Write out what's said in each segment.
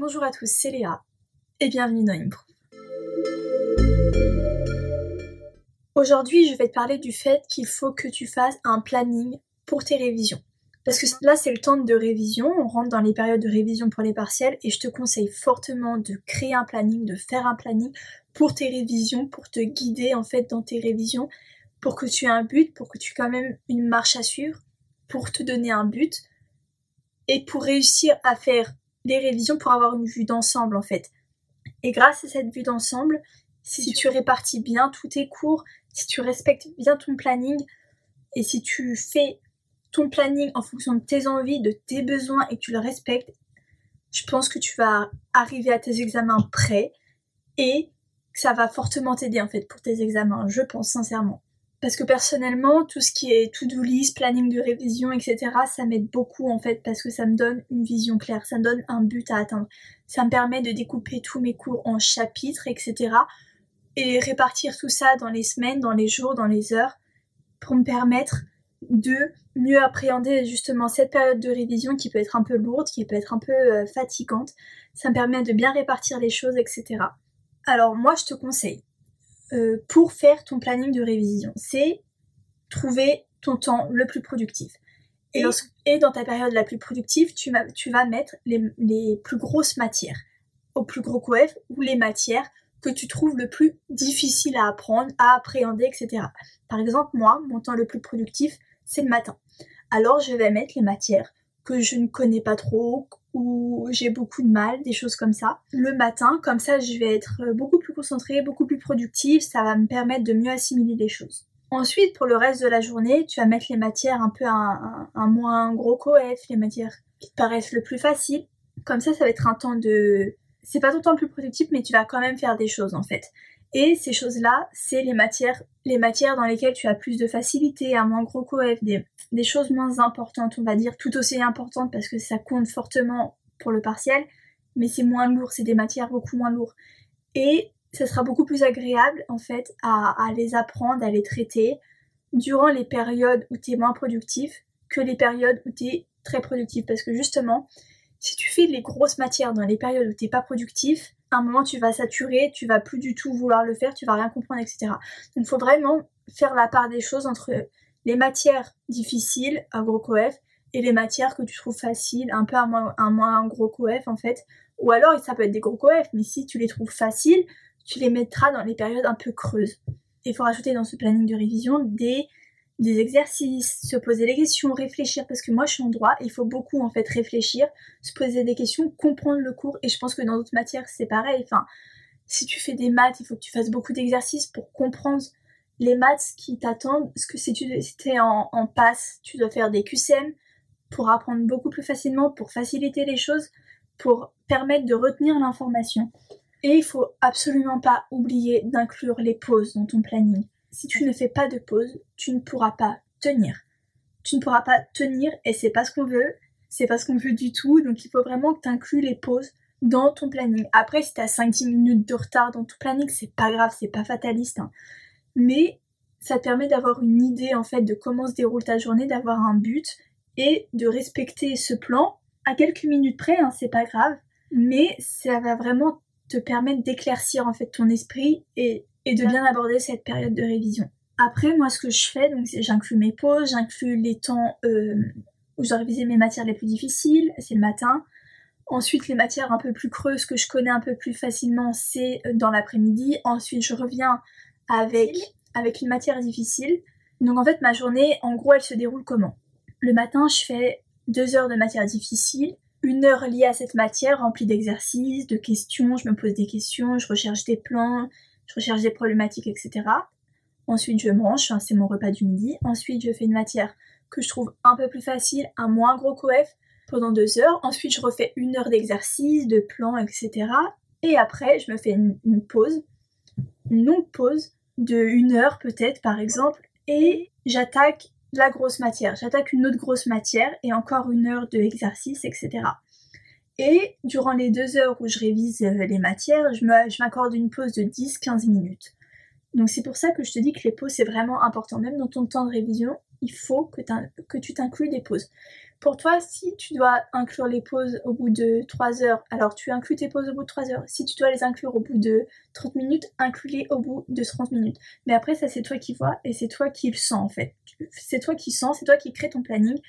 Bonjour à tous, c'est Léa et bienvenue dans Improve. Aujourd'hui, je vais te parler du fait qu'il faut que tu fasses un planning pour tes révisions. Parce que là, c'est le temps de révision, on rentre dans les périodes de révision pour les partiels et je te conseille fortement de créer un planning, de faire un planning pour tes révisions, pour te guider en fait dans tes révisions, pour que tu aies un but, pour que tu aies quand même une marche à suivre, pour te donner un but et pour réussir à faire les révisions pour avoir une vue d'ensemble en fait. Et grâce à cette vue d'ensemble, si tu répartis bien tous tes cours, si tu respectes bien ton planning et si tu fais ton planning en fonction de tes envies, de tes besoins et que tu le respectes, je pense que tu vas arriver à tes examens prêts et ça va fortement t'aider en fait pour tes examens, je pense sincèrement. Parce que personnellement, tout ce qui est to-do list, planning de révision, etc., ça m'aide beaucoup en fait parce que ça me donne une vision claire, ça me donne un but à atteindre. Ça me permet de découper tous mes cours en chapitres, etc. et répartir tout ça dans les semaines, dans les jours, dans les heures pour me permettre de mieux appréhender justement cette période de révision qui peut être un peu lourde, qui peut être un peu euh, fatigante. Ça me permet de bien répartir les choses, etc. Alors moi, je te conseille euh, pour faire ton planning de révision. C'est trouver ton temps le plus productif. Et, dans ta période la plus productive, tu, vas mettre les, plus grosses matières au plus gros coef ou les matières que tu trouves le plus difficile à apprendre, à appréhender, etc. Par exemple, moi, mon temps le plus productif, c'est le matin. Alors, je vais mettre les matières que je ne connais pas trop, j'ai beaucoup de mal, des choses comme ça. Le matin, comme ça, je vais être beaucoup plus concentrée, beaucoup plus productive, ça va me permettre de mieux assimiler les choses. Ensuite, pour le reste de la journée, tu vas mettre les matières un peu un, un, moins gros coef, les matières qui te paraissent le plus faciles. Comme ça, ça va être un temps de... C'est pas ton temps le plus productif, mais tu vas quand même faire des choses en fait. Et ces choses-là, c'est les matières, dans lesquelles tu as plus de facilité, un moins gros coef, des, des choses moins importantes, on va dire, tout aussi importantes parce que ça compte fortement pour le partiel, mais c'est moins lourd, c'est des matières beaucoup moins lourdes. Et ça sera beaucoup plus agréable en fait à, à les apprendre, à les traiter durant les périodes où tu es moins productif que les périodes où tu es très productif. Parce que justement, si tu fais les grosses matières dans les périodes où tu n'es pas productif, un moment tu vas saturer, tu vas plus du tout vouloir le faire, tu vas rien comprendre, etc. Donc il faut vraiment faire la part des choses entre les matières difficiles à gros coef et les matières que tu trouves faciles, un peu à moins, un gros coef en fait. Ou alors ça peut être des gros coef, mais si tu les trouves faciles, tu les mettras dans les périodes un peu creuses. Il faut rajouter dans ce planning de révision des, des exercices, se poser des questions, réfléchir, parce que moi je suis en droit, il faut beaucoup en fait réfléchir, se poser des questions, comprendre le cours, et je pense que dans d'autres matières c'est pareil, enfin, si tu fais des maths, il faut que tu fasses beaucoup d'exercices pour comprendre les maths qui t'attendent, parce que si tu es en, en passe, tu dois faire des QCM pour apprendre beaucoup plus facilement, pour faciliter les choses, pour permettre de retenir l'information. Et il faut absolument pas oublier d'inclure les pauses dans ton planning. Si tu ne fais pas de pause, tu ne pourras pas tenir. Tu ne pourras pas tenir et c'est pas ce qu'on veut, c'est pas ce qu'on veut du tout, donc il faut vraiment que tu inclues les pauses dans ton planning. Après, si tu as 5-10 minutes de retard dans ton planning, c'est pas grave, c'est pas fataliste. Hein. Mais ça te permet d'avoir une idée en fait de comment se déroule ta journée, d'avoir un but et de respecter ce plan à quelques minutes près, hein, c'est pas grave, mais ça va vraiment te permettre d'éclaircir en fait ton esprit et, de bien aborder cette période de révision. Après, moi, ce que je fais, donc, j'inclus mes pauses, j'inclus les temps euh, où je dois réviser mes matières les plus difficiles, c'est le matin. Ensuite, les matières un peu plus creuses que je connais un peu plus facilement, c'est euh, dans l'après-midi. Ensuite, je reviens avec, avec une matière difficile. Donc, en fait, ma journée, en gros, elle se déroule comment? Le matin, je fais deux heures de matière difficile une heure liée à cette matière remplie d'exercices, de questions, je me pose des questions, je recherche des plans, je recherche des problématiques, etc. Ensuite, je mange, c'est mon repas du midi. Ensuite, je fais une matière que je trouve un peu plus facile, un moins gros coef pendant deux heures. Ensuite, je refais une heure d'exercice, de plans, etc. Et après, je me fais une, pause, une longue pause de une heure peut-être par exemple, et j'attaque la grosse matière. J'attaque une autre grosse matière et encore une heure de exercice, etc. Et durant les deux heures où je révise euh, les matières, je m'accorde une pause de 10-15 minutes. Donc c'est pour ça que je te dis que les pauses c'est vraiment important. Même dans ton temps de révision, il faut que, tu t'inclues des pauses. Pour toi, si tu dois inclure les pauses au bout de 3 heures, alors tu inclus tes pauses au bout de 3 heures. Si tu dois les inclure au bout de 30 minutes, inclus-les au bout de 30 minutes. Mais après, ça c'est toi qui vois et c'est toi qui le sens en fait. C'est toi qui sens, c'est toi qui crée ton planning.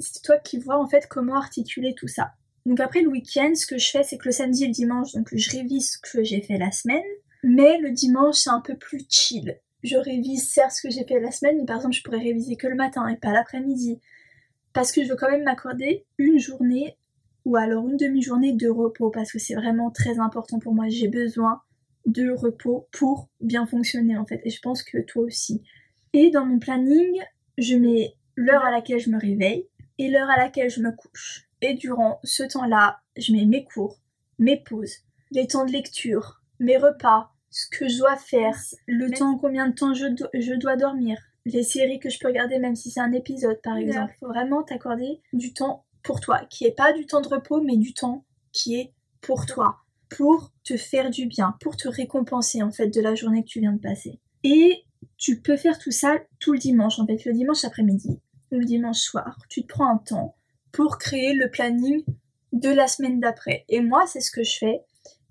C'est toi qui vois en fait comment articuler tout ça. Donc après le week-end, ce que je fais, c'est que le samedi et le dimanche, donc je révise ce que j'ai fait la semaine. Mais le dimanche, c'est un peu plus chill. Je révise certes ce que j'ai fait la semaine, mais par exemple, je pourrais réviser que le matin et pas l'après-midi. Parce que je veux quand même m'accorder une journée ou alors une demi-journée de repos, parce que c'est vraiment très important pour moi. J'ai besoin de repos pour bien fonctionner en fait. Et je pense que toi aussi. Et dans mon planning, je mets l'heure à laquelle je me réveille et l'heure à laquelle je me couche. Et durant ce temps-là, je mets mes cours, mes pauses, les temps de lecture, mes repas, ce que je dois faire, le temps, combien de temps je, je dois dormir, les séries que je peux regarder même si c'est un épisode par exemple. Il faut vraiment t'accorder du temps pour toi, qui est pas du temps de repos, mais du temps qui est pour toi, pour te faire du bien, pour te récompenser en fait de la journée que tu viens de passer. Et tu peux faire tout ça tout le dimanche, en fait, le dimanche après-midi ou le dimanche soir. Tu te prends un temps pour créer le planning de la semaine d'après. Et moi, c'est ce que je fais.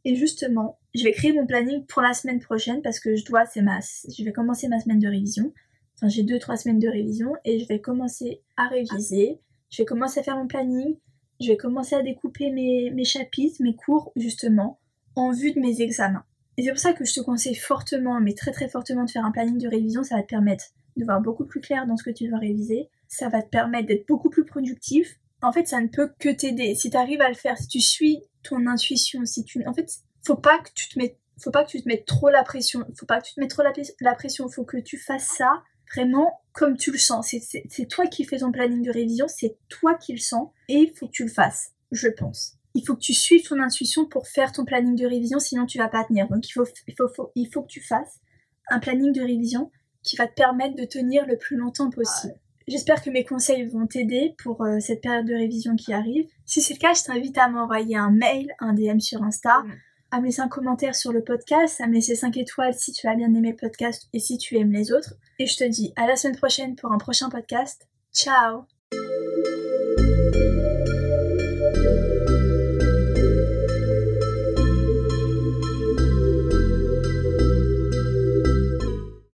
Et justement, je vais créer mon planning pour la semaine prochaine parce que je dois, c'est ma, je vais commencer ma semaine de révision. Enfin, j'ai deux, trois semaines de révision et je vais commencer à réviser. Je vais commencer à faire mon planning. Je vais commencer à découper mes, mes chapitres, mes cours, justement, en vue de mes examens. Et c'est pour ça que je te conseille fortement, mais très très fortement, de faire un planning de révision. Ça va te permettre de voir beaucoup plus clair dans ce que tu dois réviser. Ça va te permettre d'être beaucoup plus productif en fait, ça ne peut que t'aider. Si tu arrives à le faire, si tu suis ton intuition, si tu, en fait, faut pas que tu te mettes, faut pas que tu te mettes trop la pression. Faut pas que tu te mettes trop la, la pression. Faut que tu fasses ça vraiment comme tu le sens. C'est toi qui fais ton planning de révision, c'est toi qui le sens et il faut que tu le fasses, je pense. Il faut que tu suives ton intuition pour faire ton planning de révision, sinon tu vas pas tenir. Donc il faut, il faut, il faut que tu fasses un planning de révision qui va te permettre de tenir le plus longtemps possible. J'espère que mes conseils vont t'aider pour euh, cette période de révision qui arrive. Si c'est le cas, je t'invite à m'envoyer un mail, un DM sur Insta, mm. à me laisser un commentaire sur le podcast, à me laisser 5 étoiles si tu as bien aimé le podcast et si tu aimes les autres. Et je te dis à la semaine prochaine pour un prochain podcast. Ciao